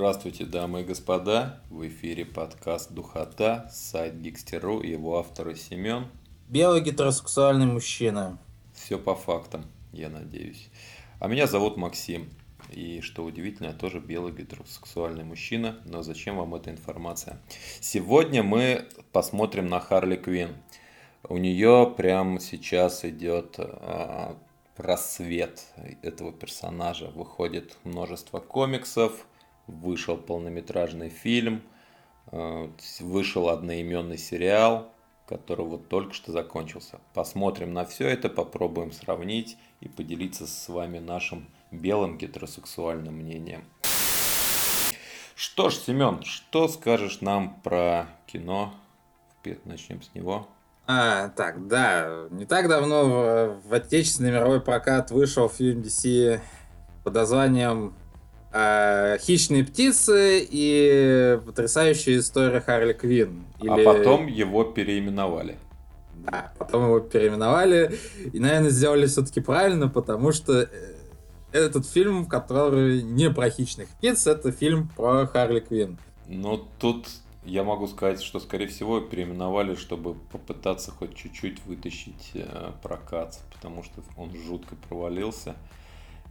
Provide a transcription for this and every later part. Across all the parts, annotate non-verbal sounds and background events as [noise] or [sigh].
Здравствуйте, дамы и господа. В эфире подкаст «Духота», сайт Гикстеру и его авторы Семен. Белый гетеросексуальный мужчина. Все по фактам, я надеюсь. А меня зовут Максим. И что удивительно, я тоже белый гетеросексуальный мужчина. Но зачем вам эта информация? Сегодня мы посмотрим на Харли Квин. У нее прямо сейчас идет а, рассвет этого персонажа. Выходит множество комиксов, вышел полнометражный фильм, э, вышел одноименный сериал, который вот только что закончился. Посмотрим на все это, попробуем сравнить и поделиться с вами нашим белым гетеросексуальным мнением. Что ж, Семен, что скажешь нам про кино? Начнем с него. А, так, да, не так давно в, в отечественный мировой прокат вышел фильм DC под названием э, «Хищные птицы» и потрясающая история Харли Квин. А Или... А потом его переименовали. Да, потом его переименовали. И, наверное, сделали все-таки правильно, потому что э, этот фильм, который не про хищных птиц, это фильм про Харли Квин. Ну, тут я могу сказать, что, скорее всего, переименовали, чтобы попытаться хоть чуть-чуть вытащить э, прокат, потому что он жутко провалился.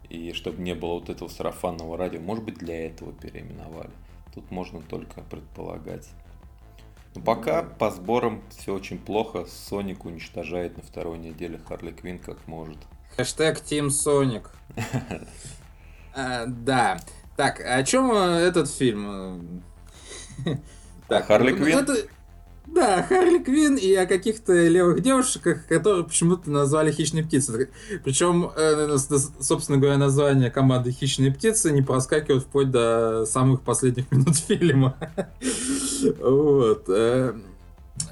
И чтобы не было вот этого сарафанного радио, может быть, для этого переименовали. Тут можно только предполагать. Но пока по сборам все очень плохо. Соник уничтожает на второй неделе Харли Квин как может. Хэштег Team Соник. А, [laughs] да. Так, о чем э, этот фильм? Так, Харли ну, Квин? Да, Харли Квин и о каких-то левых девушках, которые почему-то назвали «Хищные птицы». Причем, э, собственно говоря, название команды «Хищные птицы» не проскакивает вплоть до самых последних [laughs] минут фильма. Вот. Э,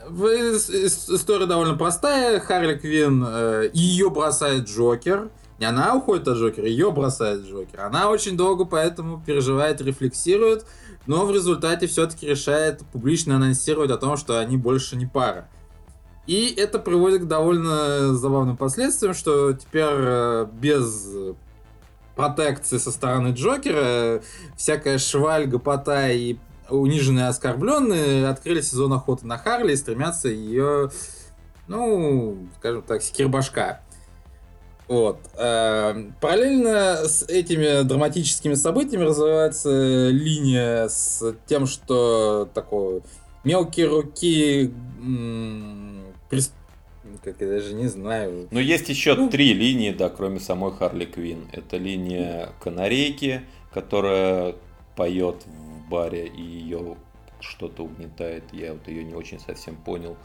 история довольно простая. Харли Квин, э, ее бросает Джокер. Не она уходит от Джокера, ее бросает Джокер. Она очень долго поэтому переживает, рефлексирует но в результате все-таки решает публично анонсировать о том, что они больше не пара. И это приводит к довольно забавным последствиям, что теперь э, без протекции со стороны Джокера всякая шваль, гопота и униженные оскорбленные открыли сезон охоты на Харли и стремятся ее, ну, скажем так, секирбашка. Вот. Эм, параллельно с этими драматическими событиями развивается линия с тем, что такое мелкие руки как я даже не знаю. Но есть еще ну... три линии, да, кроме самой Харли Квин. Это линия канарейки, которая поет в баре и ее что-то угнетает. Я вот ее не очень совсем понял.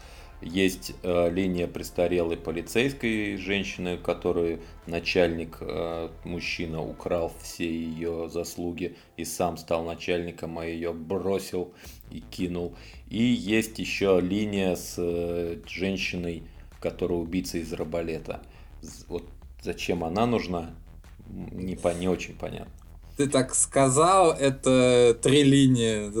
Есть э, линия престарелой полицейской женщины, которую начальник э, мужчина украл все ее заслуги и сам стал начальником, а ее бросил и кинул. И есть еще линия с э, женщиной, которая убийца из раболета. Вот зачем она нужна, не, по, не очень понятно. Ты так сказал, это три линии.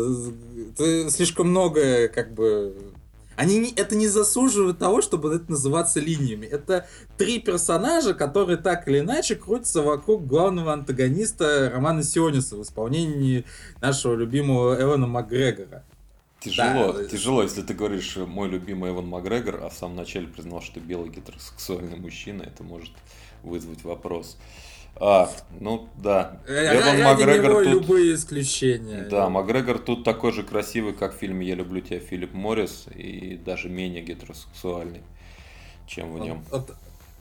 Ты слишком много как бы они не, это не заслуживает того, чтобы это называться линиями. Это три персонажа, которые так или иначе крутятся вокруг главного антагониста Романа Сиониса в исполнении нашего любимого Эвана Макгрегора. Тяжело, да. тяжело, если ты говоришь мой любимый Эван Макгрегор, а в самом начале признал, что белый гетеросексуальный мужчина, это может вызвать вопрос. А, ну да. Эван Макгрегор тут... любые исключения. Да, Макгрегор тут такой же красивый, как в фильме «Я люблю тебя» Филипп Моррис, и даже менее гетеросексуальный, чем в нем. Он, он,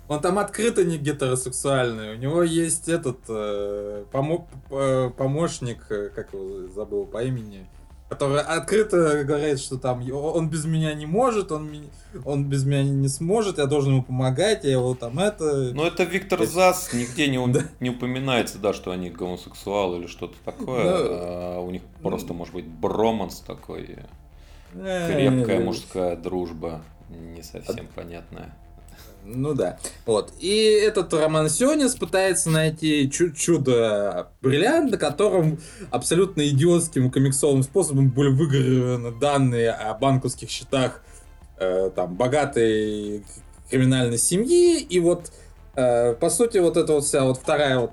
он там открыто не гетеросексуальный. У него есть этот э, помо, э, помощник, э, как его забыл по имени, который открыто говорит, что там он без меня не может, он, он без меня не сможет, я должен ему помогать, я его там это... Ну это Виктор это... Зас, нигде не, не упоминается, да, что они гомосексуалы или что-то такое, да. а у них просто может быть броманс такой, крепкая мужская дружба, не совсем понятная. Ну да. Вот. И этот Роман Сионис пытается найти чу- чудо-бриллиант, на котором абсолютно идиотским комиксовым способом были выгравированы данные о банковских счетах э, там, богатой криминальной семьи. И вот, э, по сути, вот эта вот вся вот вторая вот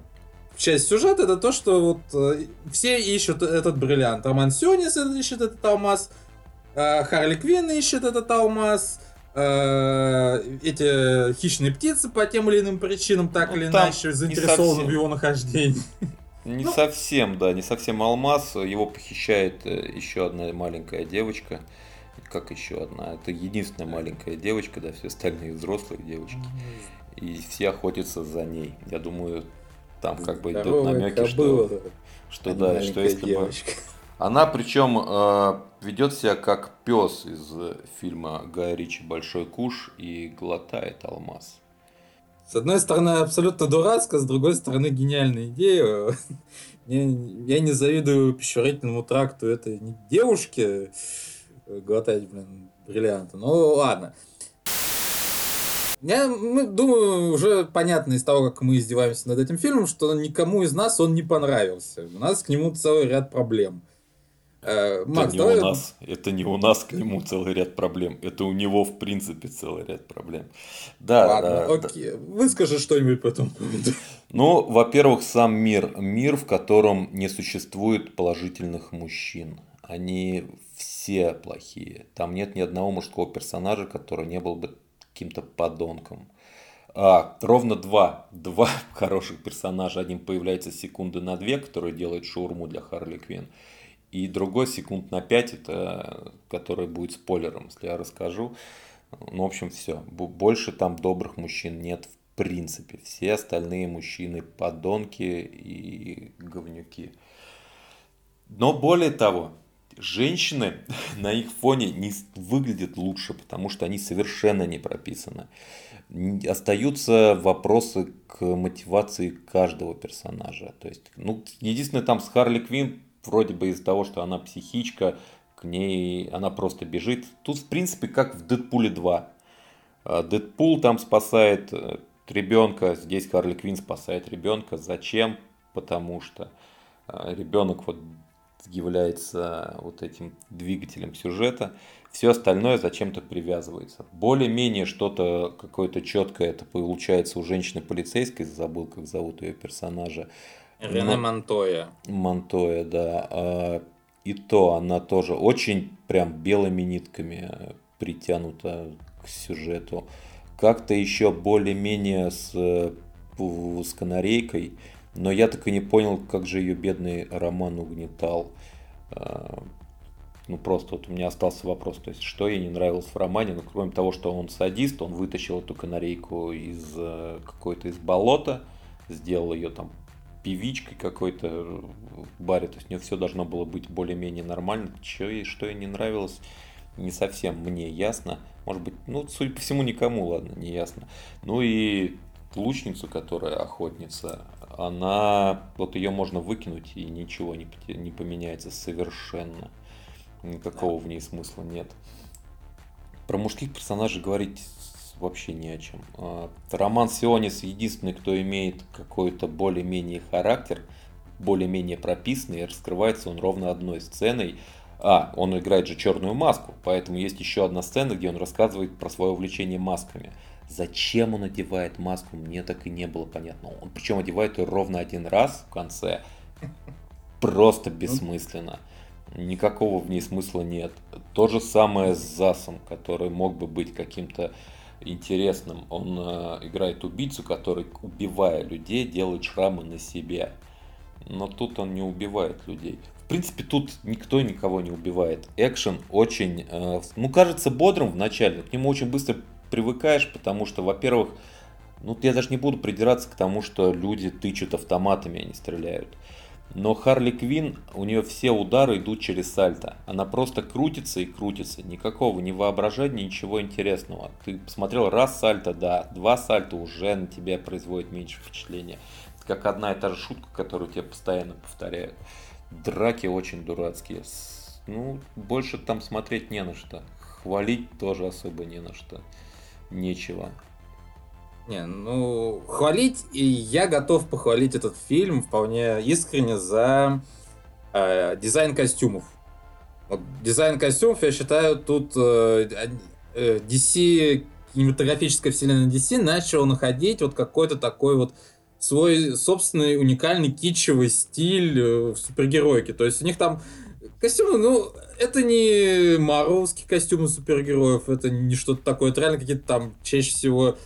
часть сюжета, это то, что вот э, все ищут этот бриллиант. Роман Сионис ищет этот алмаз, э, Харли Квинн ищет этот алмаз, эти хищные птицы по тем или иным причинам так Ну, или иначе заинтересованы в его нахождении. Не Ну. совсем, да, не совсем алмаз. Его похищает э, еще одна маленькая девочка. Как еще одна? Это единственная маленькая девочка, да, все остальные взрослые девочки. И все охотятся за ней. Я думаю, там как бы идут намеки, что, что да, что если бы... Она причем э, ведет себя как пес из э, фильма Гая Ричи «Большой куш» и глотает алмаз. С одной стороны, абсолютно дурацкая, с другой стороны, гениальная идея. [laughs] Я не завидую пищеварительному тракту этой э, глотать, блин, бриллианты. Ну, ладно. Я ну, думаю, уже понятно из того, как мы издеваемся над этим фильмом, что никому из нас он не понравился. У нас к нему целый ряд проблем. Э, Это Макс, не давай у нас, это не у нас к нему целый ряд проблем, это у него в принципе целый ряд проблем. Да, Ладно, да, да. окей. Выскажи что-нибудь по этому поводу. Ну, во-первых, сам мир. Мир, в котором не существует положительных мужчин. Они все плохие. Там нет ни одного мужского персонажа, который не был бы каким-то подонком. А, ровно два. Два [laughs] хороших персонажа. Один появляется секунды на две, который делает шаурму для Харли Квинн. И другой секунд на пять, это который будет спойлером, если я расскажу. Ну, в общем, все. Больше там добрых мужчин нет в принципе. Все остальные мужчины подонки и говнюки. Но более того, женщины [laughs] на их фоне не выглядят лучше, потому что они совершенно не прописаны. Остаются вопросы к мотивации каждого персонажа. То есть, ну, единственное, там с Харли Квинн, вроде бы из-за того, что она психичка, к ней она просто бежит. Тут, в принципе, как в Дэдпуле 2. А, Дэдпул там спасает э, ребенка, здесь Харли Квинн спасает ребенка. Зачем? Потому что а, ребенок вот является вот этим двигателем сюжета. Все остальное зачем-то привязывается. Более-менее что-то какое-то четкое это получается у женщины полицейской, забыл, как зовут ее персонажа. Рене Монтоя. Монтоя, да. А, И то она тоже очень прям белыми нитками притянута к сюжету. Как-то еще более-менее с, с канарейкой, но я так и не понял, как же ее бедный Роман угнетал. А, Ну, просто вот у меня остался вопрос, то есть, что ей не нравилось в романе, ну, кроме того, что он садист, он вытащил эту канарейку из э, какой-то из болота, сделал ее там певичкой какой-то в баре, то есть у нее все должно было быть более-менее нормально. Чё ей, что ей не нравилось, не совсем мне ясно. Может быть, ну, судя по всему, никому, ладно, не ясно. Ну и лучницу, которая охотница, она, вот ее можно выкинуть и ничего не, не поменяется совершенно. Никакого в ней смысла нет. Про мужских персонажей говорить вообще не о чем. А, Роман Сионис единственный, кто имеет какой-то более-менее характер, более-менее прописанный, и раскрывается он ровно одной сценой. А, он играет же черную маску, поэтому есть еще одна сцена, где он рассказывает про свое увлечение масками. Зачем он одевает маску, мне так и не было понятно. Он причем одевает ее ровно один раз в конце. Просто бессмысленно. Никакого в ней смысла нет. То же самое с Засом, который мог бы быть каким-то интересным. Он э, играет убийцу, который, убивая людей, делает шрамы на себе. Но тут он не убивает людей. В принципе, тут никто никого не убивает. Экшен очень, э, ну, кажется бодрым в начале. К нему очень быстро привыкаешь, потому что, во-первых, ну, я даже не буду придираться к тому, что люди тычут автоматами, а не стреляют. Но Харли Квин, у нее все удары идут через сальто. Она просто крутится и крутится. Никакого ни воображения, ничего интересного. Ты посмотрел раз сальто, да, два сальто уже на тебя производит меньше впечатления. Как одна и та же шутка, которую тебе постоянно повторяют. Драки очень дурацкие. Ну, больше там смотреть не на что. Хвалить тоже особо не на что. Нечего. Не, ну, хвалить, и я готов похвалить этот фильм вполне искренне за э, дизайн костюмов. Вот дизайн костюмов, я считаю, тут э, э, DC, кинематографическая вселенная DC начала находить вот какой-то такой вот свой собственный уникальный китчевый стиль э, в супергеройке. То есть у них там костюмы, ну, это не марвеловские костюмы супергероев, это не что-то такое, это реально какие-то там чаще всего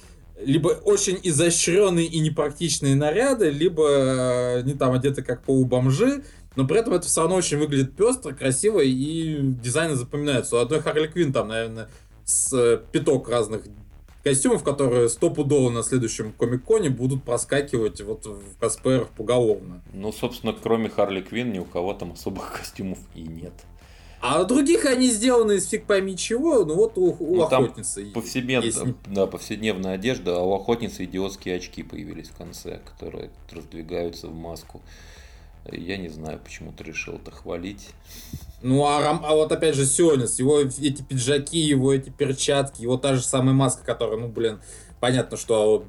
либо очень изощренные и непрактичные наряды, либо э, они там одеты как полубомжи, но при этом это все равно очень выглядит пестро, красиво, и дизайны запоминаются. У одной Харли Квин там, наверное, с э, пяток разных костюмов, которые стопудово на следующем Комик-Коне будут проскакивать вот в косплеерах поголовно. Ну, собственно, кроме Харли Квин, ни у кого там особых [laughs] костюмов и нет. А у других они сделаны из фиг пойми чего, ну вот у, у Ну, охотницы Повседнев... есть. Да, повседневная одежда, а у охотницы идиотские очки появились в конце, которые раздвигаются в маску. Я не знаю, почему ты решил это хвалить. Ну а, Рам- а вот опять же Сионис, его эти пиджаки, его эти перчатки, его та же самая маска, которая, ну блин, понятно, что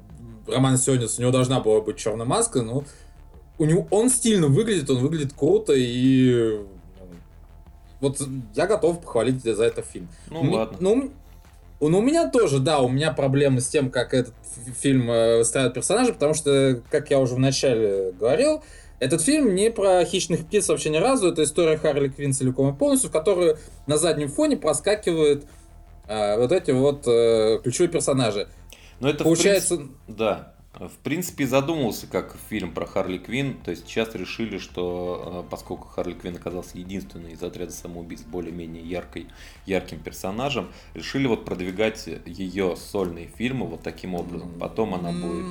Роман Сионис, у него должна была быть черная маска, но у него он стильно выглядит, он выглядит круто и вот я готов похвалить за это фильм. Ну Ми- ладно. Ну, ну, у меня тоже, да, у меня проблемы с тем, как этот фи- фильм э, выстраивает персонажей, потому что, как я уже вначале говорил, этот фильм не про хищных птиц вообще ни разу, это история Харли Квинн целиком и полностью, в которой на заднем фоне проскакивают э, вот эти вот э, ключевые персонажи. Но это в Получается, принципе- Да. В принципе, задумывался как фильм про Харли Квин. То есть сейчас решили, что э, поскольку Харли Квин оказался единственной из отряда самоубийц более-менее яркой, ярким персонажем, решили вот продвигать ее сольные фильмы вот таким образом. Потом она будет...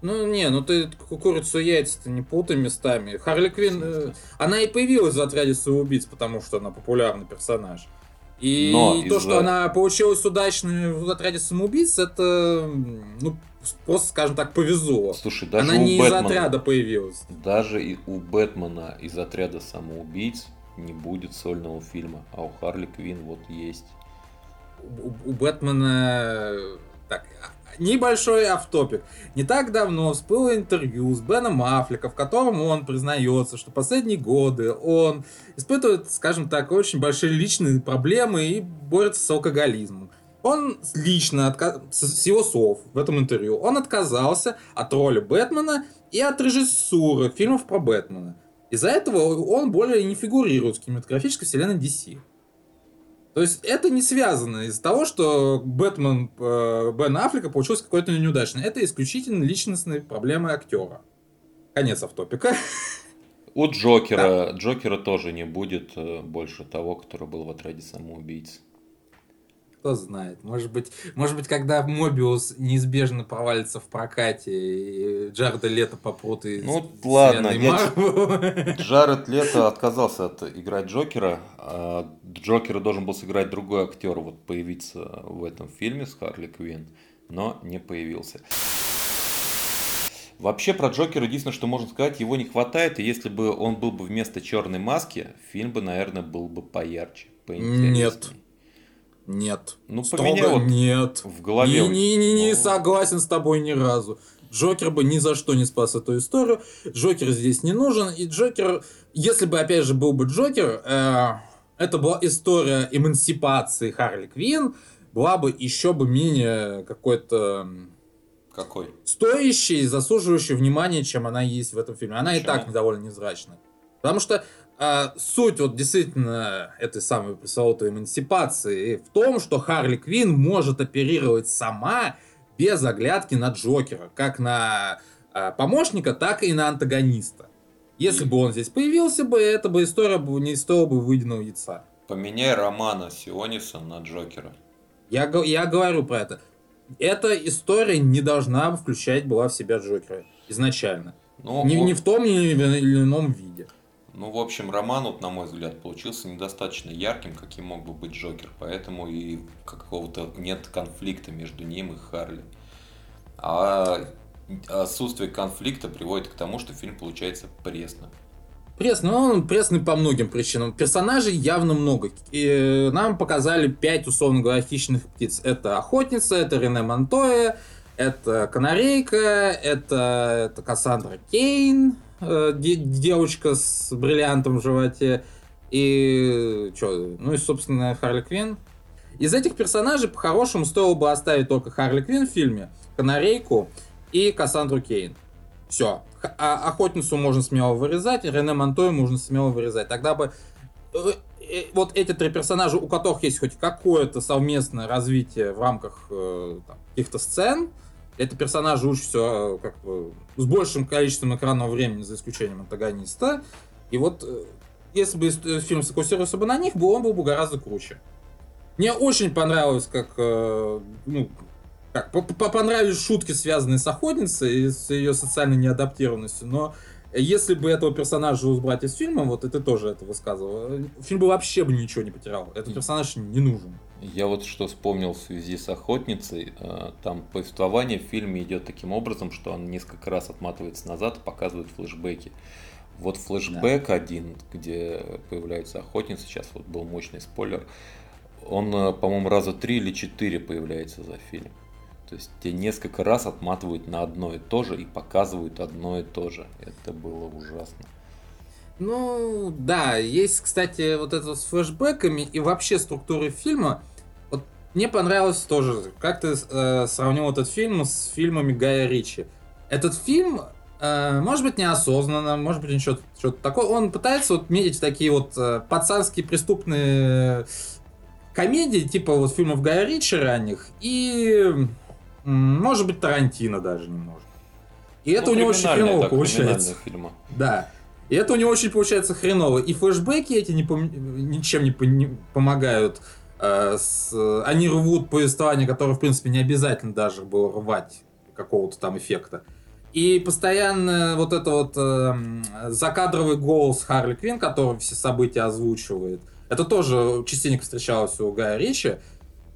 Ну, не, ну ты ку- курицу и яйца-то не путай местами. Харли Квинн, э, она и появилась в отряде самоубийц, потому что она популярный персонаж. И Но то, что она получилась удачной в отряде самоубийц, это, ну, просто, скажем так, повезло. Слушай, даже она у не из Бэтмена, отряда появилась. даже и у Бэтмена из отряда самоубийц не будет сольного фильма, а у Харли Квин вот есть. у, у Бэтмена... Так, небольшой автопик. Не так давно всплыло интервью с Беном Аффлеком, в котором он признается, что последние годы он испытывает, скажем так, очень большие личные проблемы и борется с алкоголизмом. Он лично, отка- с его слов в этом интервью, он отказался от роли Бэтмена и от режиссуры фильмов про Бэтмена. Из-за этого он более не фигурирует в кинематографической вселенной DC. То есть это не связано из-за того, что Бэтмен э, Бен Аффлека получился какой-то неудачный. Это исключительно личностные проблемы актера. Конец автопика. У Джокера, Джокера тоже не будет э, больше того, который был в отряде самоубийц. Кто знает. Может быть, может быть, когда Мобиус неизбежно провалится в прокате, и Джарда Лето попрут из Ну, ладно, я. Джаред Лето отказался от играть Джокера. а Джокера должен был сыграть другой актер, вот появиться в этом фильме с Харли Квинн, но не появился. Вообще про Джокера единственное, что можно сказать, его не хватает, и если бы он был бы вместо черной маски, фильм бы, наверное, был бы поярче, поинтереснее. Нет. Нет. Ну, Строго вот нет. в голове. Не-не-не, Ну. согласен с тобой ни разу. Джокер бы ни за что не спас эту историю. Джокер здесь не нужен. И Джокер, если бы опять же был бы Джокер, э, это была история эмансипации Харли Квинн, была бы еще бы менее какой-то Какой? стоящей, заслуживающей внимания, чем она есть в этом фильме. Она и Почему? так довольно невзрачна. Потому что а, суть вот действительно этой самой пресловутой эмансипации в том, что Харли Квинн может оперировать сама без оглядки на Джокера, как на а, помощника, так и на антагониста. Если И- бы он здесь появился бы, эта бы история бы не стоила бы выеденного яйца. Поменяй Романа Сиониса на Джокера. Я, я говорю про это. Эта история не должна включать была в себя Джокера изначально. Ну, Не, вот- не в том ни в ином виде. Ну, в общем, роман, вот, на мой взгляд, получился недостаточно ярким, каким мог бы быть Джокер, поэтому и какого-то нет конфликта между ним и Харли. А отсутствие конфликта приводит к тому, что фильм получается пресным. Пресный, ну, он пресный по многим причинам. Персонажей явно много. И э, нам показали пять, условно говоря, хищных птиц. Это охотница, это Рене Монтоя, это канарейка, это, это Кассандра Кейн, э, де- девочка с бриллиантом в животе. И что, ну и, собственно, Харли Квинн. Из этих персонажей, по-хорошему, стоило бы оставить только Харли Квинн в фильме, Канарейку и Кассандру Кейн. Все. А охотницу можно смело вырезать, Рене Монтою можно смело вырезать. Тогда бы э, э, вот эти три персонажа, у которых есть хоть какое-то совместное развитие в рамках э, каких-то сцен, это персонажи лучше все как бы с большим количеством экранного времени, за исключением антагониста. И вот если бы фильм сфокусировался бы на них, он был бы гораздо круче. Мне очень понравилось, как ну, как, понравились шутки, связанные с охотницей и с ее социальной неадаптированностью, но если бы этого персонажа убрать из фильма, вот и ты тоже это высказывал, фильм бы вообще бы ничего не потерял. Этот персонаж не нужен. Я вот что вспомнил в связи с охотницей. Э, там повествование в фильме идет таким образом, что он несколько раз отматывается назад и показывает флешбеки. Вот флешбэк да. один, где появляется охотница, сейчас вот был мощный спойлер, он, э, по-моему, раза три или четыре появляется за фильм. То есть тебе несколько раз отматывают на одно и то же и показывают одно и то же. Это было ужасно. Ну, да, есть, кстати, вот это с флешбеками и вообще структурой фильма. Вот мне понравилось тоже, как ты э, сравнил этот фильм с фильмами Гая Ричи. Этот фильм, э, может быть, неосознанно, может быть, ничего что-то такое. Он пытается вот метить такие вот э, пацанские преступные комедии, типа вот фильмов Гая Ричи ранних, и может быть, Тарантино даже немножко. И это ну, у него очень хреново так, получается. Фильма. Да. И это у него очень получается хреново. И флешбеки эти не пом... ничем не, по... не помогают. Э, с... Они рвут повествование, которое, в принципе, не обязательно даже было рвать какого-то там эффекта. И постоянно вот это вот э, закадровый голос Харли Квин, который все события озвучивает, это тоже частенько встречалось у Гая Ричи.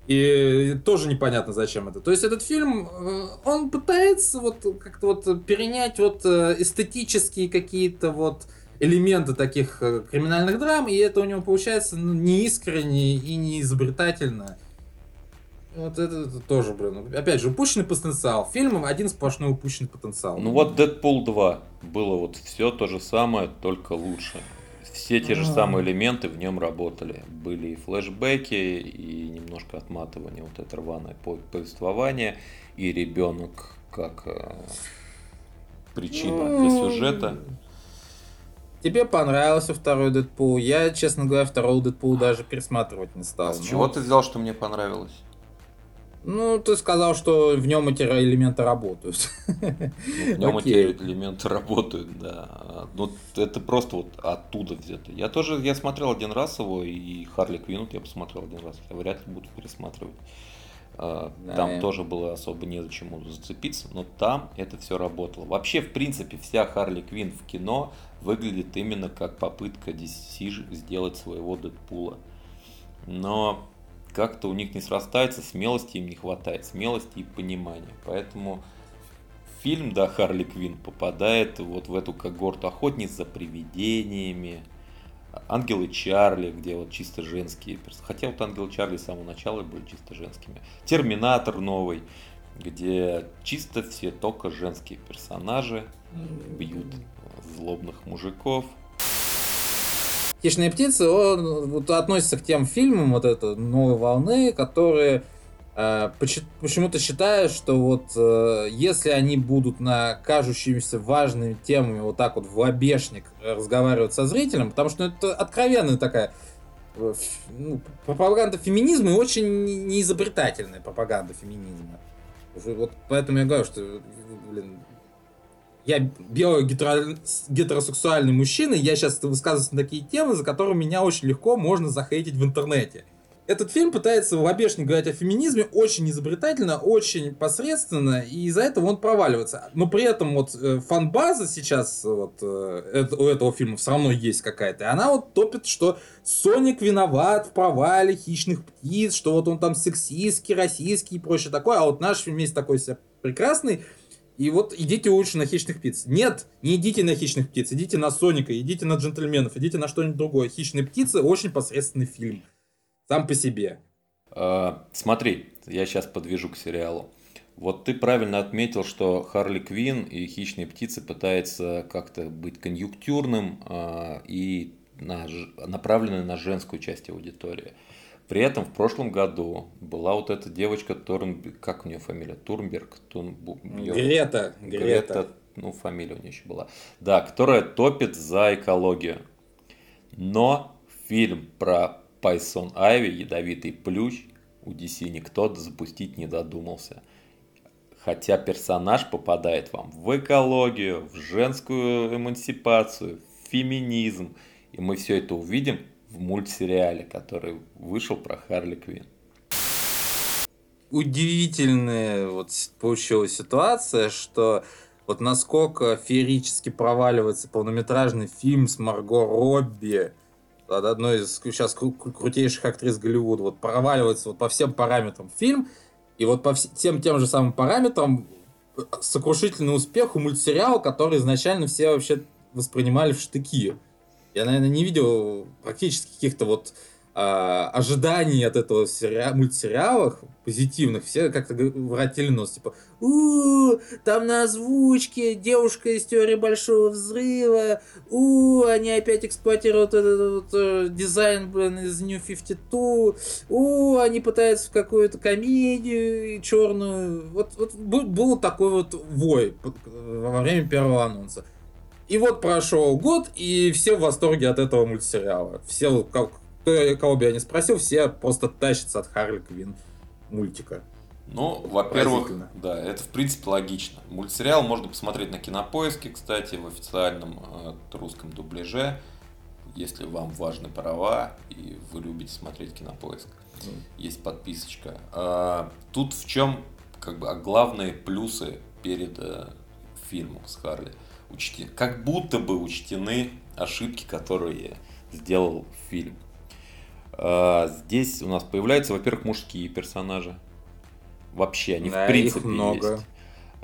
И тоже непонятно, зачем это. То есть этот фильм, э, он пытается вот как-то вот перенять вот э, эстетические какие-то вот элементы таких э, криминальных драм, и это у него получается ну, не искренне и не изобретательно. Вот это, это тоже, блин. Опять же, упущенный потенциал. Фильм один сплошной упущенный потенциал. Ну вот Дэдпул 2 было вот все то же самое, только лучше все те же самые элементы в нем работали. Были и флешбеки, и немножко отматывание, вот это рваное повествование, и ребенок как э, причина для ну, сюжета. Тебе понравился второй Дэдпул. Я, честно говоря, второго Дэдпул даже пересматривать не стал. А с чего ты взял, что мне понравилось? Ну, ты сказал, что в нем эти элементы работают. В нем эти элементы работают, да. Ну, это просто вот оттуда взято. Я тоже, я смотрел один раз его, и Харли Квинн я посмотрел один раз. Я вряд ли буду пересматривать. А, там тоже было особо незачем зацепиться, но там это все работало. Вообще, в принципе, вся Харли Квинн в кино выглядит именно как попытка DC сделать своего Дэдпула. Но как-то у них не срастается, смелости им не хватает, смелости и понимания. Поэтому фильм, да, Харли Квин попадает вот в эту когорту охотниц за привидениями, Ангелы Чарли, где вот чисто женские персонажи. Хотя вот Ангелы Чарли с самого начала были чисто женскими. Терминатор новый, где чисто все только женские персонажи бьют злобных мужиков. Хищные птицы, он вот, относится к тем фильмам вот это новой волны, которые э, почему-то считают, что вот э, если они будут на кажущимися важными темами вот так вот в лобешник разговаривать со зрителем, потому что это откровенная такая э, ну, пропаганда феминизма и очень неизобретательная пропаганда феминизма. Вот поэтому я говорю, что блин, я белый гетеро... гетеросексуальный мужчина, я сейчас высказываюсь на такие темы, за которые меня очень легко можно захейтить в интернете. Этот фильм пытается лобешник говорить о феминизме очень изобретательно, очень посредственно, и из-за этого он проваливается. Но при этом вот э, фан-база сейчас вот, э, у этого фильма все равно есть какая-то. И она вот топит, что Соник виноват в провале хищных птиц, что вот он там сексистский, российский и прочее такое, а вот наш фильм есть такой себя прекрасный, и вот идите лучше на хищных птиц. Нет, не идите на хищных птиц, идите на Соника, идите на джентльменов, идите на что-нибудь другое. Хищные птицы очень посредственный фильм. Сам по себе. А, смотри, я сейчас подвяжу к сериалу. Вот ты правильно отметил, что Харли Квин и Хищные птицы пытаются как-то быть конъюнктурным а, и на, направлены на женскую часть аудитории. При этом в прошлом году была вот эта девочка Торн... Как у нее фамилия? Турнберг? Тунбу... Грета. Грета. ну, фамилия у нее еще была, да, которая топит за экологию. Но фильм про Пайсон Айви, ядовитый плющ, у DC никто запустить не додумался. Хотя персонаж попадает вам в экологию, в женскую эмансипацию, в феминизм. И мы все это увидим в мультсериале, который вышел про Харли Квинн. Удивительная вот получилась ситуация, что вот насколько феерически проваливается полнометражный фильм с Марго Робби, одной из сейчас крутейших актрис Голливуда, вот проваливается вот по всем параметрам фильм, и вот по всем тем же самым параметрам э, сокрушительный успех у мультсериала, который изначально все вообще воспринимали в штыки. Я, наверное, не видел практически каких-то вот э, ожиданий от этого сери... мультсериала позитивных. Все как-то воротили нос, типа, у там на озвучке девушка из теории большого взрыва, у они опять эксплуатируют этот вот, э, дизайн, блин, из New 52, у они пытаются в какую-то комедию черную. Вот, вот был, был такой вот вой во время первого анонса. И вот прошел год, и все в восторге от этого мультсериала. Все, как, кто, кого бы я не спросил, все просто тащатся от Харли Квин мультика. Ну, во-первых, да, это в принципе логично. Мультсериал можно посмотреть на Кинопоиске, кстати, в официальном э, русском дубляже, если вам важны права и вы любите смотреть Кинопоиск. Mm. Есть подписочка. А, тут в чем как бы главные плюсы перед э, фильмом с Харли? Учтены, как будто бы учтены ошибки, которые сделал фильм. А, здесь у нас появляются, во-первых, мужские персонажи. Вообще, они да, в принципе их много. есть.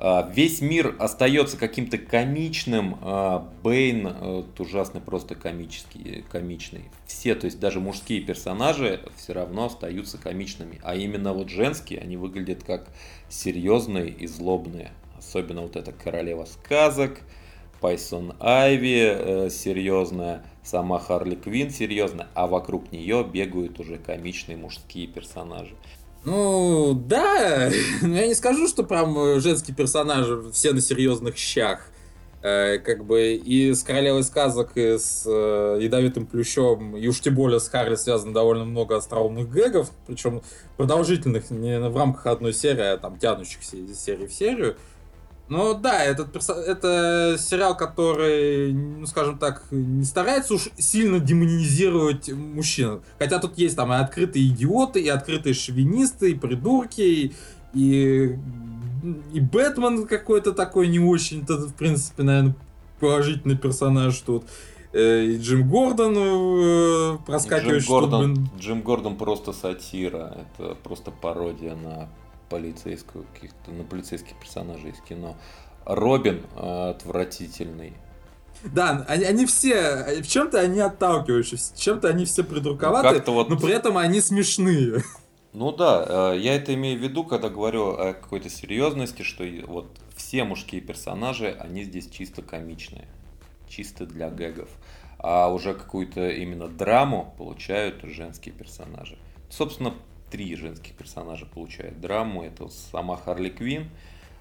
А, весь мир остается каким-то комичным. А, Бэйн э, ужасный, просто комический, комичный. Все, то есть даже мужские персонажи все равно остаются комичными. А именно вот женские, они выглядят как серьезные и злобные. Особенно вот эта королева сказок, Пайсон Айви э, серьезная, сама Харли Квин серьезная, а вокруг нее бегают уже комичные мужские персонажи. Ну, да, но [laughs] я не скажу, что прям э, женские персонажи все на серьезных щах. Э, как бы и с Королевой сказок, и с э, Ядовитым Плющом, и уж тем более с Харли связано довольно много остроумных гэгов, причем продолжительных, не в рамках одной серии, а там тянущихся из серии в серию. Ну да, этот это сериал, который, ну скажем так, не старается уж сильно демонизировать мужчин. Хотя тут есть там и открытые идиоты, и открытые шовинисты, и придурки, и, и, Бэтмен какой-то такой не очень-то, в принципе, наверное, положительный персонаж тут. Э, и Джим Гордон э, проскакивает. Джим Гордон, блин... Джим Гордон просто сатира. Это просто пародия на полицейского, каких-то, на полицейских персонажей из кино. Робин э, отвратительный. Да, они, они все, в чем-то они отталкивающие, в чем-то они все придурковатые, ну, вот... но при этом они смешные. Ну да, э, я это имею в виду, когда говорю о какой-то серьезности, что вот все мужские персонажи, они здесь чисто комичные, чисто для гэгов. А уже какую-то именно драму получают женские персонажи. Собственно, три женских персонажа получают драму. Это сама Харли Квин.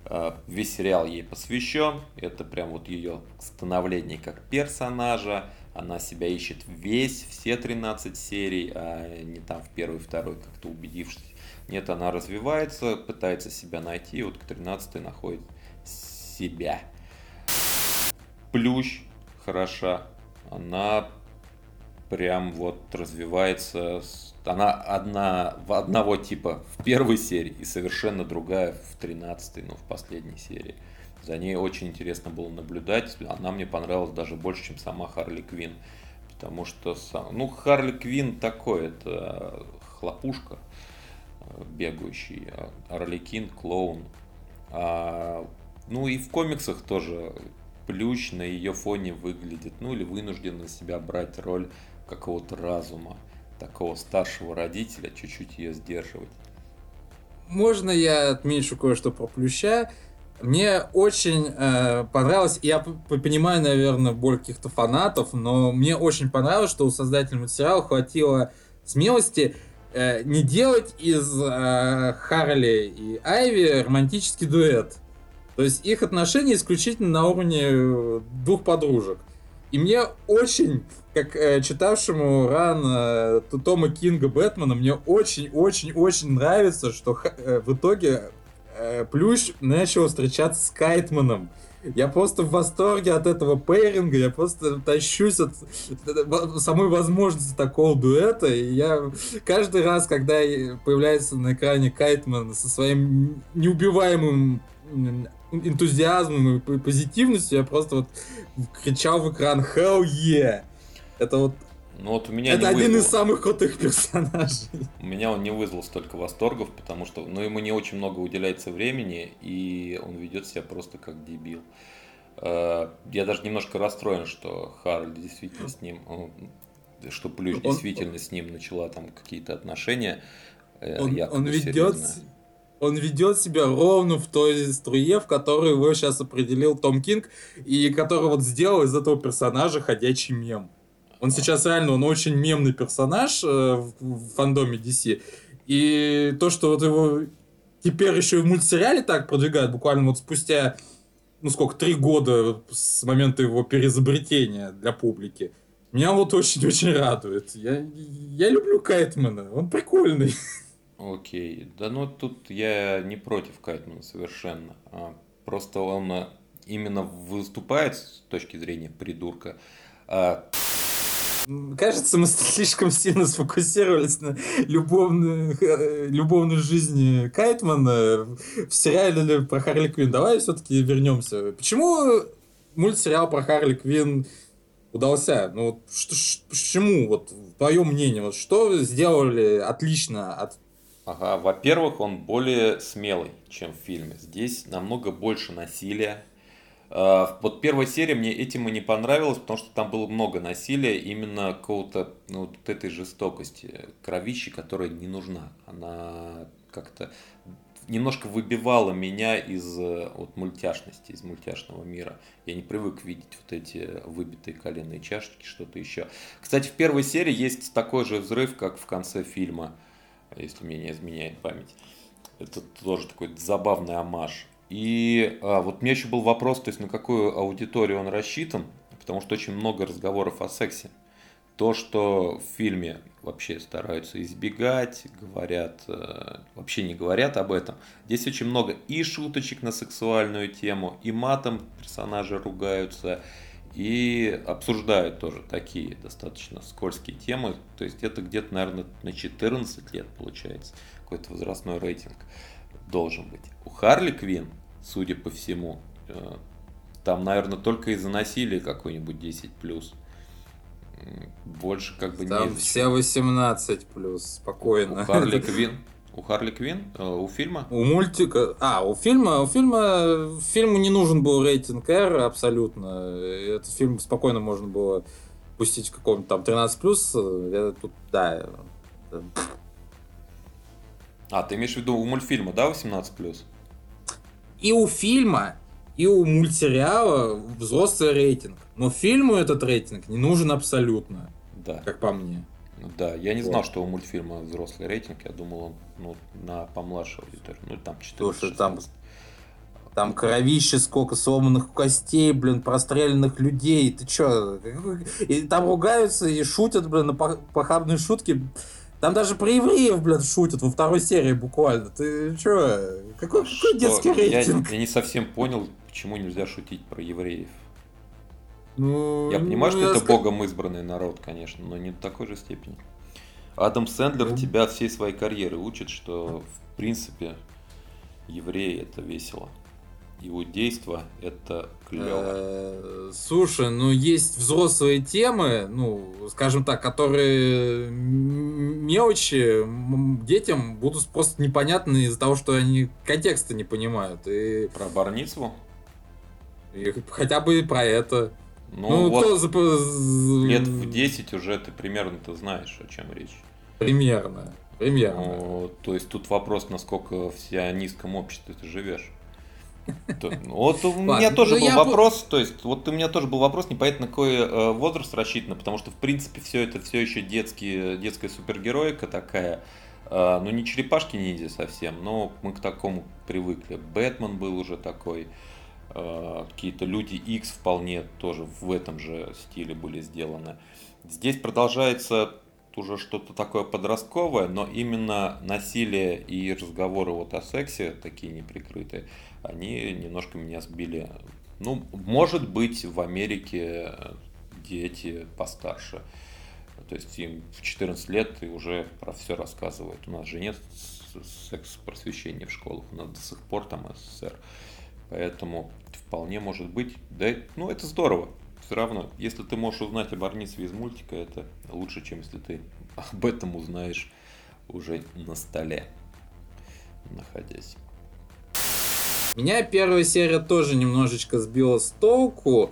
А, весь сериал ей посвящен. Это прям вот ее становление как персонажа. Она себя ищет весь, все 13 серий, а не там в первый, второй, как-то убедившись. Нет, она развивается, пытается себя найти, и вот к 13 находит себя. Плющ хороша. Она прям вот развивается она одна, в одного типа в первой серии и совершенно другая в 13 ну, в последней серии. За ней очень интересно было наблюдать. Она мне понравилась даже больше, чем сама Харли Квин. Потому что, ну, Харли Квин такой, это хлопушка э, бегающий, Орликин, клоун. А, ну и в комиксах тоже Плющ на ее фоне выглядит, ну или вынужден на себя брать роль какого-то разума такого старшего родителя чуть-чуть ее сдерживать. Можно я отмечу кое-что про Плюща? Мне очень э, понравилось, я понимаю, наверное, боль каких-то фанатов, но мне очень понравилось, что у создателей материала хватило смелости э, не делать из э, Харли и Айви романтический дуэт. То есть их отношения исключительно на уровне э, двух подружек. И мне очень, как э, читавшему рано э, Тома Кинга Бэтмена, мне очень-очень-очень нравится, что э, в итоге э, Плющ начал встречаться с Кайтманом. Я просто в восторге от этого пейринга, я просто тащусь от самой возможности такого дуэта, и я каждый раз, когда появляется на экране Кайтман со своим неубиваемым энтузиазмом и позитивностью, я просто вот кричал в экран «Hell yeah!» Это вот ну вот у меня Это один вызвал. из самых крутых персонажей. У меня он не вызвал столько восторгов, потому что ну, ему не очень много уделяется времени, и он ведет себя просто как дебил. Э, я даже немножко расстроен, что Харальд действительно с ним, что Плющ он, действительно с ним начала там какие-то отношения. Э, он, он ведет, он ведет себя ровно в той струе, в которую его сейчас определил Том Кинг, и который вот сделал из этого персонажа ходячий мем. Он сейчас реально, он очень мемный персонаж э, в фандоме DC. И то, что вот его теперь еще и в мультсериале так продвигают, буквально вот спустя, ну сколько, три года с момента его переизобретения для публики, меня вот очень-очень радует. Я, я люблю Кайтмана, он прикольный. [laughs] Окей, да ну тут я не против Кайтмана совершенно. А просто он э, именно выступает с точки зрения придурка. А Кажется, мы [laughs] слишком сильно сфокусировались на любовной, э, любовной жизни Кайтмана в сериале про Харли Квин. Давай все-таки вернемся. Почему мультсериал про Харли Квин удался? Ну, что, почему, вот, твое мнение, вот, что сделали отлично от Ага, во-первых, он более смелый, чем в фильме. Здесь намного больше насилия, а, вот первая серия мне этим и не понравилась, потому что там было много насилия, именно какого-то ну, вот этой жестокости, кровищи, которая не нужна. Она как-то немножко выбивала меня из вот, мультяшности, из мультяшного мира. Я не привык видеть вот эти выбитые коленные чашечки, что-то еще. Кстати, в первой серии есть такой же взрыв, как в конце фильма, если мне не изменяет память. Это тоже такой забавный амаш. И а, вот меня еще был вопрос, то есть на какую аудиторию он рассчитан, потому что очень много разговоров о сексе. То, что в фильме вообще стараются избегать, говорят, э, вообще не говорят об этом. Здесь очень много и шуточек на сексуальную тему, и матом персонажи ругаются, и обсуждают тоже такие достаточно скользкие темы. То есть это где-то, наверное, на 14 лет получается какой-то возрастной рейтинг должен быть. У Харли Квин, судя по всему, э, там, наверное, только из-за насилия какой-нибудь 10 плюс. Больше как бы там не все 18 плюс, спокойно. У Харли [laughs] Квин. У Харли Квин? Э, у фильма? У мультика. А, у фильма. У фильма. Фильму не нужен был рейтинг R абсолютно. Этот фильм спокойно можно было пустить в каком-то там 13 плюс. Я тут, да. А, ты имеешь в виду у мультфильма, да, 18 плюс? И у фильма, и у мультсериала взрослый рейтинг. Но фильму этот рейтинг не нужен абсолютно. Да. Как по мне. Да, я не знал, что у мультфильма взрослый рейтинг. Я думал, он ну, на помладше аудиторию. Ну, там 14 Слушай, там, там кровище, сколько сломанных костей, блин, простреленных людей. Ты чё? И там ругаются и шутят, блин, на похабные шутки. Там даже про евреев, блядь, шутят во второй серии буквально. Ты чё? Какой, какой детский рейтинг? Я, я не совсем понял, почему нельзя шутить про евреев. Ну, я понимаю, ну, что я это ск... богом избранный народ, конечно, но не до такой же степени. Адам Сэндлер mm. тебя всей своей карьеры учит, что в принципе евреи это весело иудейство это клево. Э, слушай, ну есть взрослые темы, ну, скажем так, которые мелочи детям будут просто непонятны из-за того, что они контекста не понимают. И... Про барницу? И хотя бы и про это. Ну, ну вот кто за... лет в 10 уже ты примерно-то знаешь, о чем речь. Примерно. Примерно. Ну, то есть тут вопрос, насколько в сионистском обществе ты живешь. Вот у меня тоже ну, был вопрос, то есть вот у меня тоже был вопрос, непонятно какой э, возраст рассчитано, потому что в принципе все это все еще детские, детская супергероика такая, А, ну, не черепашки-ниндзя совсем, но мы к такому привыкли. Бэтмен был уже такой. А, какие-то люди X вполне тоже в этом же стиле были сделаны. Здесь продолжается уже что-то такое подростковое, но именно насилие и разговоры вот о сексе, такие неприкрытые, они немножко меня сбили. Ну, может быть, в Америке дети постарше. То есть им в 14 лет и уже про все рассказывают. У нас же нет секс-просвещения в школах, у нас до сих пор там СССР. Поэтому вполне может быть, да, ну это здорово. Все равно, если ты можешь узнать об Арницеве из мультика, это лучше, чем если ты [laughs] об этом узнаешь уже на столе, находясь. Меня первая серия тоже немножечко сбила с толку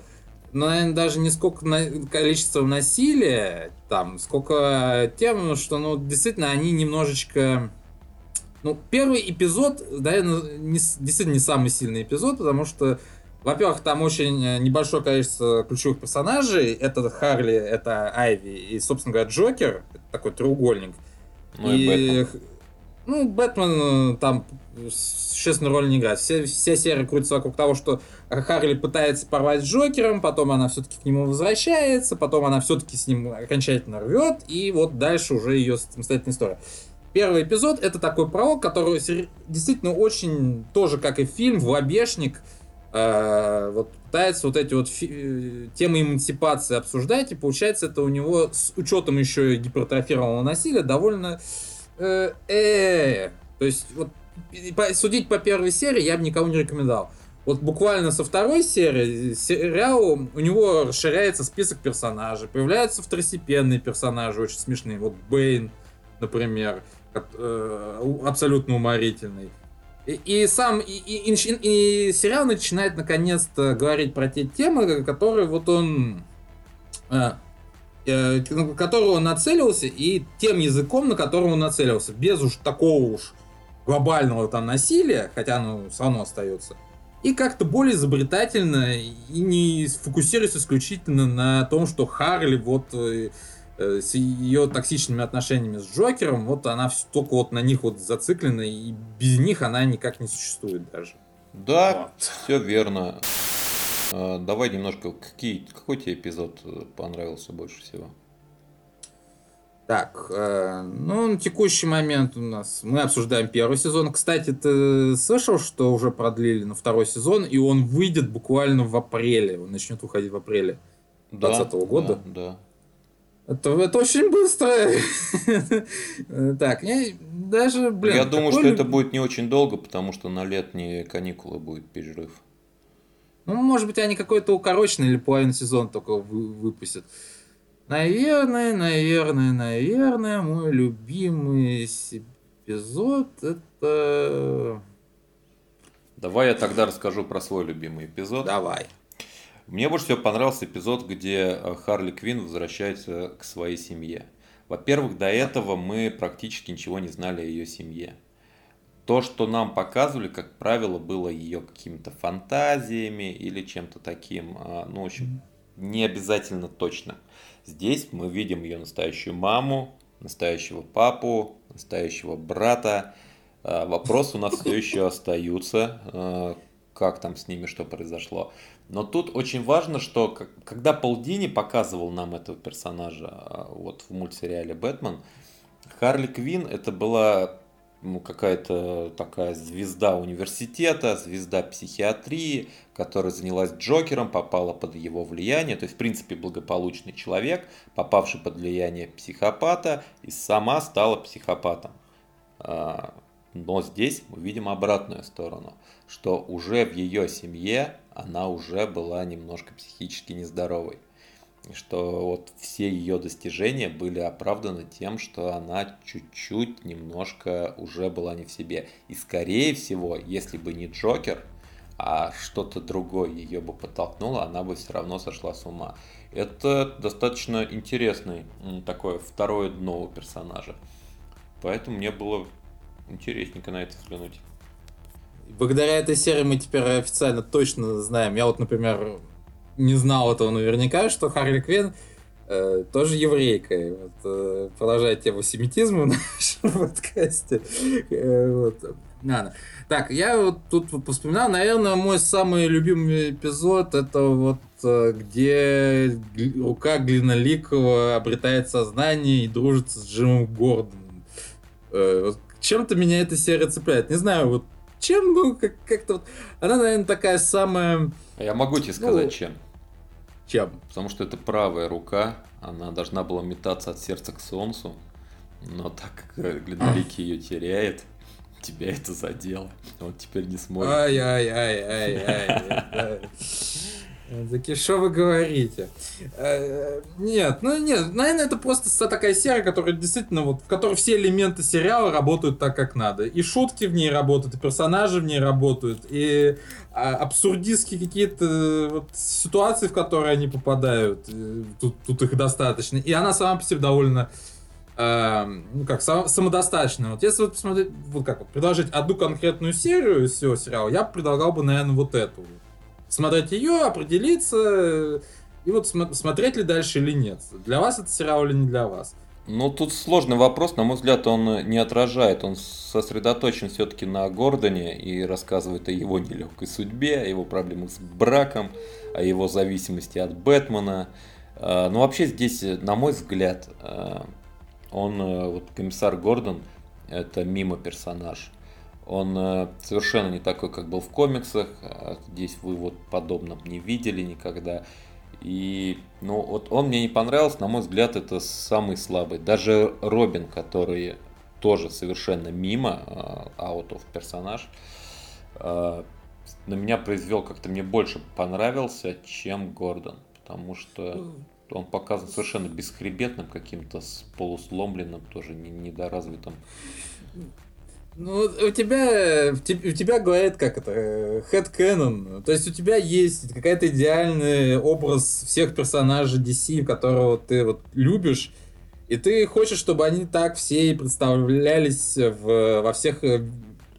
но, наверное, даже не сколько на количество насилия, там, сколько тем, что, ну, действительно, они немножечко... Ну, первый эпизод, наверное, не, действительно не самый сильный эпизод, потому что, во-первых, там очень небольшое количество ключевых персонажей. Это Харли, это Айви и, собственно говоря, Джокер. Это такой треугольник. Ну и, и ну, Бэтмен э, там существенную роль не играет. Все, все серии крутятся вокруг того, что Харли пытается порвать с Джокером, потом она все-таки к нему возвращается, потом она все-таки с ним окончательно рвет, и вот дальше уже ее самостоятельная история. Первый эпизод это такой пролог, который действительно очень, тоже как и фильм, лобешник, э, вот пытается вот эти вот фи- темы эмансипации обсуждать, и получается это у него с учетом еще гипертрофированного насилия довольно э, э, то есть вот судить по первой серии я бы никому не рекомендовал. Вот буквально со второй серии сериала у него расширяется список персонажей. Появляются второстепенные персонажи, очень смешные. Вот Бэйн, например, э, абсолютно уморительный. И, и сам и, и, и, и сериал начинает наконец-то говорить про те темы, которые вот он э, Э, на которого он нацелился, и тем языком, на котором он нацелился, без уж такого уж глобального там насилия, хотя оно все равно остается, и как-то более изобретательно, и не фокусируясь исключительно на том, что Харли вот э, э, с ее токсичными отношениями с Джокером, вот она только вот на них вот зациклена, и без них она никак не существует даже. Да, вот. все верно. А, давай немножко, какие, какой тебе эпизод э, понравился больше всего? Так, э, ну, на текущий момент у нас мы обсуждаем первый сезон. Кстати, ты слышал, что уже продлили на второй сезон, и он выйдет буквально в апреле. Он начнет выходить в апреле 2020 да, года. Да, да. Это, это очень быстро. [laughs] Так, я даже, блин. Я думаю, что это будет не очень долго, потому что на летние каникулы будет перерыв. Ну, может быть, они какой-то укороченный или половину сезона только вы, выпустят. Наверное, наверное, наверное, мой любимый эпизод это... Давай я тогда расскажу про свой любимый эпизод. Давай. Мне больше всего понравился эпизод, где э, Харли Квин возвращается к своей семье. Во-первых, до этого мы практически ничего не знали о ее семье то, что нам показывали, как правило, было ее какими-то фантазиями или чем-то таким, а, ну, в общем, не обязательно точно. Здесь мы видим ее настоящую маму, настоящего папу, настоящего брата. А, вопросы у нас все еще остаются, а, как там с ними, что произошло. Но тут очень важно, что когда Пол Дини показывал нам этого персонажа вот в мультсериале «Бэтмен», Харли Квин это была ну, какая-то такая звезда университета, звезда психиатрии, которая занялась Джокером, попала под его влияние, то есть, в принципе, благополучный человек, попавший под влияние психопата, и сама стала психопатом. Но здесь мы видим обратную сторону, что уже в ее семье она уже была немножко психически нездоровой что вот все ее достижения были оправданы тем, что она чуть-чуть немножко уже была не в себе. И скорее всего, если бы не Джокер, а что-то другое ее бы подтолкнуло, она бы все равно сошла с ума. Это достаточно интересный такое второе дно у персонажа. Поэтому мне было интересненько на это взглянуть. Благодаря этой серии мы теперь официально точно знаем. Я вот, например, не знал этого наверняка, что Харли Квинн э, тоже еврейкой. Вот, э, продолжая тему семитизма в [laughs] нашем подкасте. Э, вот. Так, я вот тут вспоминал, наверное, мой самый любимый эпизод, это вот э, где рука Глиноликова обретает сознание и дружит с Джимом Гордоном. Э, чем-то меня эта серия цепляет. Не знаю, вот чем, ну, как- как-то вот... Она, наверное, такая самая... А Я могу тебе сказать, Ну, чем. Чем? Потому что это правая рука, она должна была метаться от сердца к солнцу, но так как Глиноликий [laughs] ее теряет, тебя это задело. Он теперь не сможет. Ай-яй-яй-яй-яй. [laughs] Таки, что вы говорите? Э, Нет, ну нет, наверное, это просто такая серия, которая действительно вот, в которой все элементы сериала работают так, как надо. И шутки в ней работают, и персонажи в ней работают, и а, абсурдистские какие-то э, вот ситуации, в которые они попадают, э, тут, тут их достаточно. И она сама по себе довольно э, ну как, сам- самодостаточная. Вот если вот посмотреть, вот как вот, предложить одну конкретную серию из всего сериала, я бы предлагал бы, наверное, вот эту. Смотреть ее, определиться, и вот смо- смотреть ли дальше или нет. Для вас это сериал или не для вас? Ну, тут сложный вопрос, на мой взгляд, он не отражает. Он сосредоточен все-таки на Гордоне и рассказывает о его нелегкой судьбе, о его проблемах с браком, о его зависимости от Бэтмена. А, Но вообще здесь, на мой взгляд, э, он, э, вот комиссар Гордон, это мимо персонаж. Он э, совершенно не такой, как был в комиксах. а Здесь вы вот подобного не видели никогда. И, ну, вот он мне не понравился, на мой взгляд, это самый слабый. Даже Робин, который тоже совершенно мимо, а, out of персонаж, а, на меня произвел как-то мне больше понравился, чем Гордон. Потому что он показан совершенно бесхребетным, каким-то полусломленным, тоже не- недоразвитым. Ну, у тебя, у тебя говорит, как это, head canon. То есть у тебя есть какая-то идеальный образ всех персонажей DC, которого ты вот любишь, и ты хочешь, чтобы они так все и представлялись в, во всех э,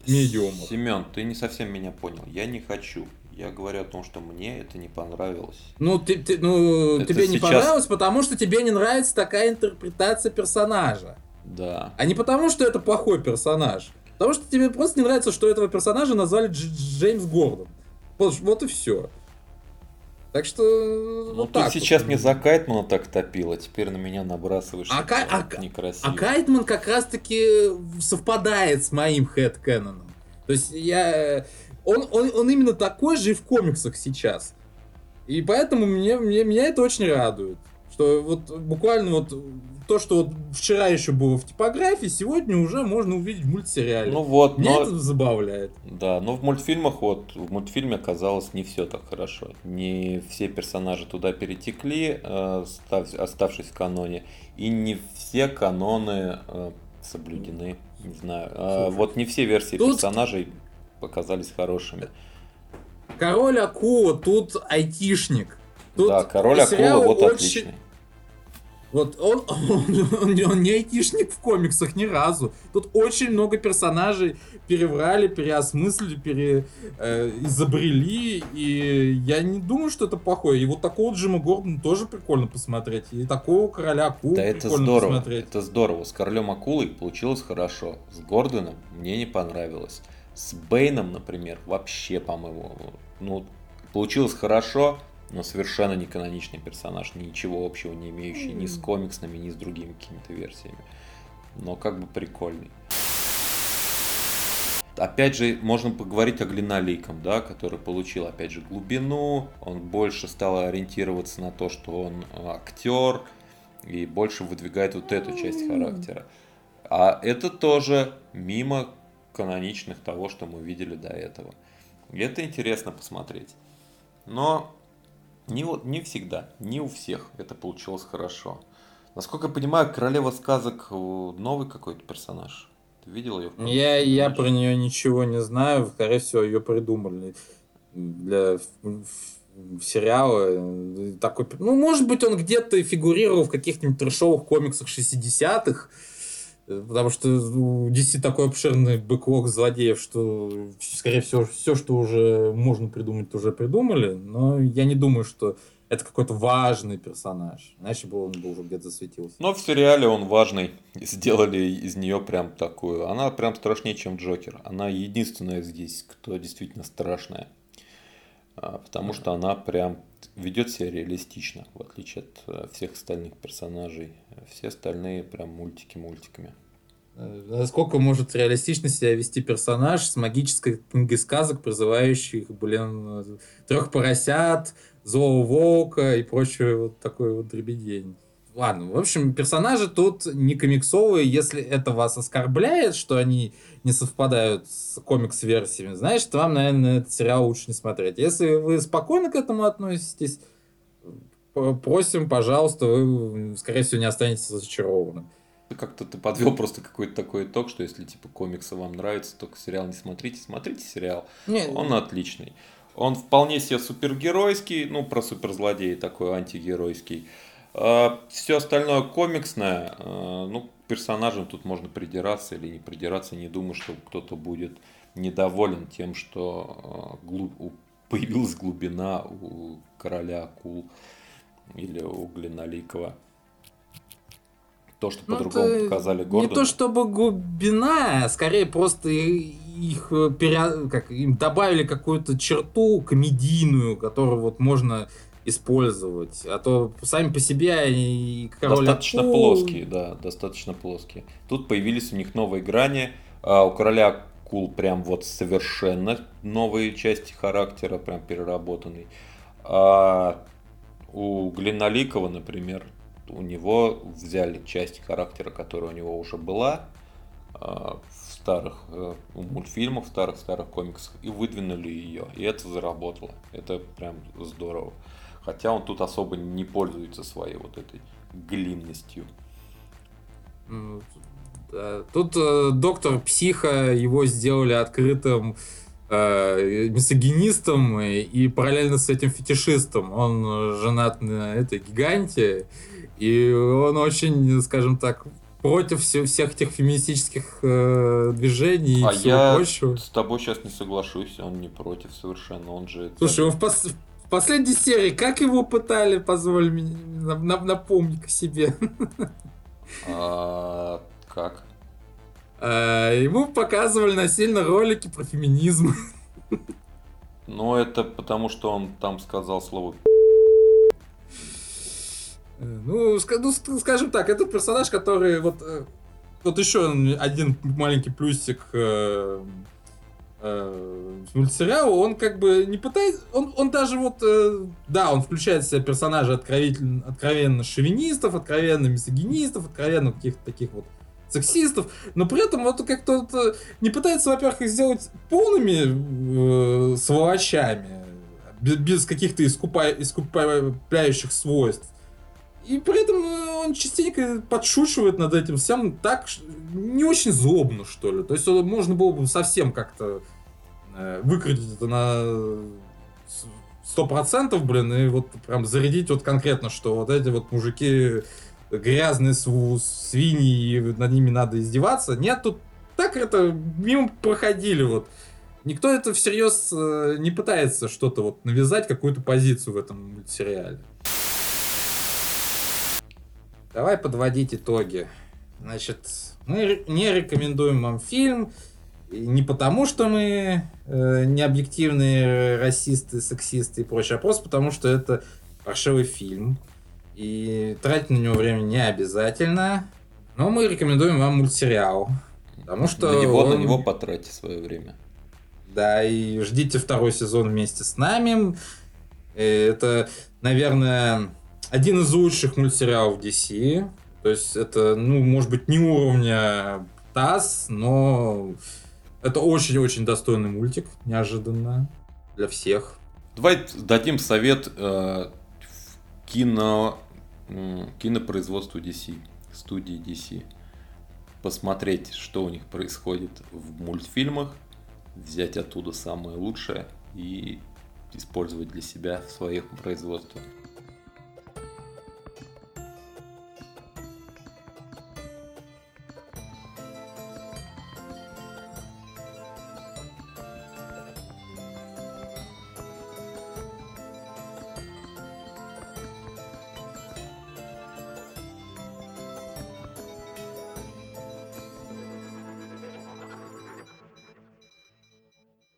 медиумах. Семен, ты не совсем меня понял. Я не хочу. Я говорю о том, что мне это не понравилось. Ну, ты, ты- ну Это тебе не сейчас- понравилось, потому что тебе не нравится такая интерпретация персонажа. Да. А не потому, что это плохой персонаж. Потому что тебе просто не нравится, что этого персонажа назвали Дж- Джеймс Гордон. Вот, вот и все. Так что... Ну, вот ты так сейчас вот. мне за Кайтмана так топил, а теперь на меня набрасываешь. А Кай- а некрасиво. А Кайтман как раз-таки совпадает с моим хэдкэноном. То есть я... Он, он, он именно такой же и в комиксах сейчас. И поэтому мне, мне, меня это очень радует. Что вот буквально вот то, что вот вчера еще было в типографии, сегодня уже можно увидеть в мультсериале. Ну вот, Меня но... это забавляет. Да, но в мультфильмах вот, в мультфильме оказалось не все так хорошо. Не все персонажи туда перетекли, э, став- оставшись в каноне, и не все каноны э, соблюдены. Не знаю. Э, Слушай, вот не все версии тут- персонажей показались хорошими. Король Акула тут айтишник. Тут да, король акула вот очень- отличный. Вот он, [laughs] он, он не- он не айтишник в комиксах ни разу. Тут очень много персонажей переврали, переосмыслили, пере, э, изобрели. И я не думаю, что это плохое. И вот такого Джима Гордона тоже прикольно посмотреть. И такого короля Акулы Да это прикольно здорово, посмотреть. это здорово. С королем акулой получилось хорошо. С Гордоном мне не понравилось. С Бейном, например, вообще, по-моему, ну, получилось хорошо, но совершенно не каноничный персонаж, ничего общего не имеющий ни с комиксными, ни с другими какими-то версиями. Но как бы прикольный. Опять же, можно поговорить о Глиноликом, да, который получил, опять же, глубину, он больше стал ориентироваться на то, что он э, актер, и больше выдвигает вот эту часть характера. А это тоже мимо каноничных того, что мы видели до этого. И это интересно посмотреть. Но не, не всегда, не у всех это получилось хорошо. Насколько я понимаю, королева сказок э, новый какой-то персонаж. Ты видел ее? Я, я про нее ничего не знаю. Скорее всего, ее придумали для сериала. Такой, ну, может быть, он где-то фигурировал в каких-нибудь трешовых комиксах 60-х. Потому что у DC такой обширный бэклог злодеев, что, скорее всего, все, что уже можно придумать, уже придумали. Но я не думаю, что это какой-то важный персонаж. Иначе бы он был уже где-то засветился. Но в сериале он важный. Сделали из нее прям такую. Она прям страшнее, чем Джокер. Она единственная здесь, кто действительно страшная. А, потому что она прям ведет себя реалистично, в отличие от э, всех остальных персонажей. Все остальные прям мультики мультиками. Э, насколько может реалистично себя вести персонаж с магической книгой сказок, призывающих, блин, трех поросят, злого волка и прочее вот такое вот дребедень. Ладно, в общем, персонажи тут не комиксовые, если это вас оскорбляет, что они не совпадают с комикс-версиями, значит, вам, наверное, этот сериал лучше не смотреть. Если вы спокойно к этому относитесь, просим, пожалуйста, вы, скорее всего, не останетесь разочарованным. Как-то ты подвел просто какой-то такой итог, что если типа комиксы вам нравятся, только сериал не смотрите, смотрите сериал. Не, Он отличный. Он вполне себе супергеройский, ну, про суперзлодея такой антигеройский. А, Все остальное комиксное, а, ну, персонажам тут можно придираться или не придираться. Не думаю, что кто-то будет недоволен тем, что а, глуб... появилась глубина у короля акул или у Глиноликова. То, что Ну, по-другому показали Не Гордона. то чтобы глубина, а скорее просто их э, пере- как, им добавили какую-то черту комедийную, которую вот можно использовать. А то сами по себе они король Достаточно акул- плоские, да, достаточно плоские. Тут появились у них новые грани. А у короля акул прям вот совершенно новые части характера, прям переработанный. А у Глиноликова, например, у него взяли часть характера, которая у него уже была а, в старых э, мультфильмах, в старых-старых комиксах, и выдвинули ее. И это заработало. Это прям здорово. Хотя он тут особо не пользуется своей вот этой да. Тут э, доктор Психа, его сделали открытым э, мисогинистом и, и параллельно с этим фетишистом. Он э, женат на этой гиганте, и он очень, скажем так, против все- всех этих феминистических э, движений и а всего я прочего. с тобой сейчас не соглашусь, он не против совершенно, он же... Слушай, он в, пос- в последней серии, как его пытали, позволь мне, на- на- напомни-ка себе. А, как? А, Ему показывали насильно ролики про феминизм. Ну, это потому, что он там сказал слово Э, Ну, ну, ск- скажем так, это персонаж, который вот, э, вот еще один маленький плюсик э, мультсериала, он как бы не пытается, он, он даже вот, э, да, он включает в себя персонажей откровенно, откровенно шовинистов, откровенно мисогинистов, откровенно каких-то таких вот сексистов, но при этом вот как-то вот, э, не пытается, во-первых, их сделать полными э, сволочами, без, без каких-то искупа- искупляющих свойств. И при этом э, он частенько подшучивает над этим всем так, не очень злобно, что ли. То есть э, можно было бы совсем как-то э, выкрутить это на сто процентов, блин, и вот прям зарядить вот конкретно, что вот эти вот мужики грязные свиньи, и над ними надо издеваться. Нет, тут так это мимо проходили вот. Никто это всерьез э, не пытается что-то вот навязать, какую-то позицию в этом мультсериале. Давай подводить итоги. Значит, мы не рекомендуем вам фильм. Не потому, что мы э, не объективные расисты, сексисты и прочее, а просто потому, что это паршивый фильм. И тратить на него время не обязательно. Но мы рекомендуем вам мультсериал. Потому что на него, на он- него потратьте свое время. да, и ждите второй сезон вместе с нами. Э, Это, наверное, один из лучших мультсериалов DC. То есть это, ну, может быть, не уровня ТАСС, но это очень-очень достойный мультик, неожиданно для всех. Давай дадим совет э, кино, м, кинопроизводству DC, студии DC. Посмотреть, что у них происходит в мультфильмах, взять оттуда самое лучшее и использовать для себя в своих производствах.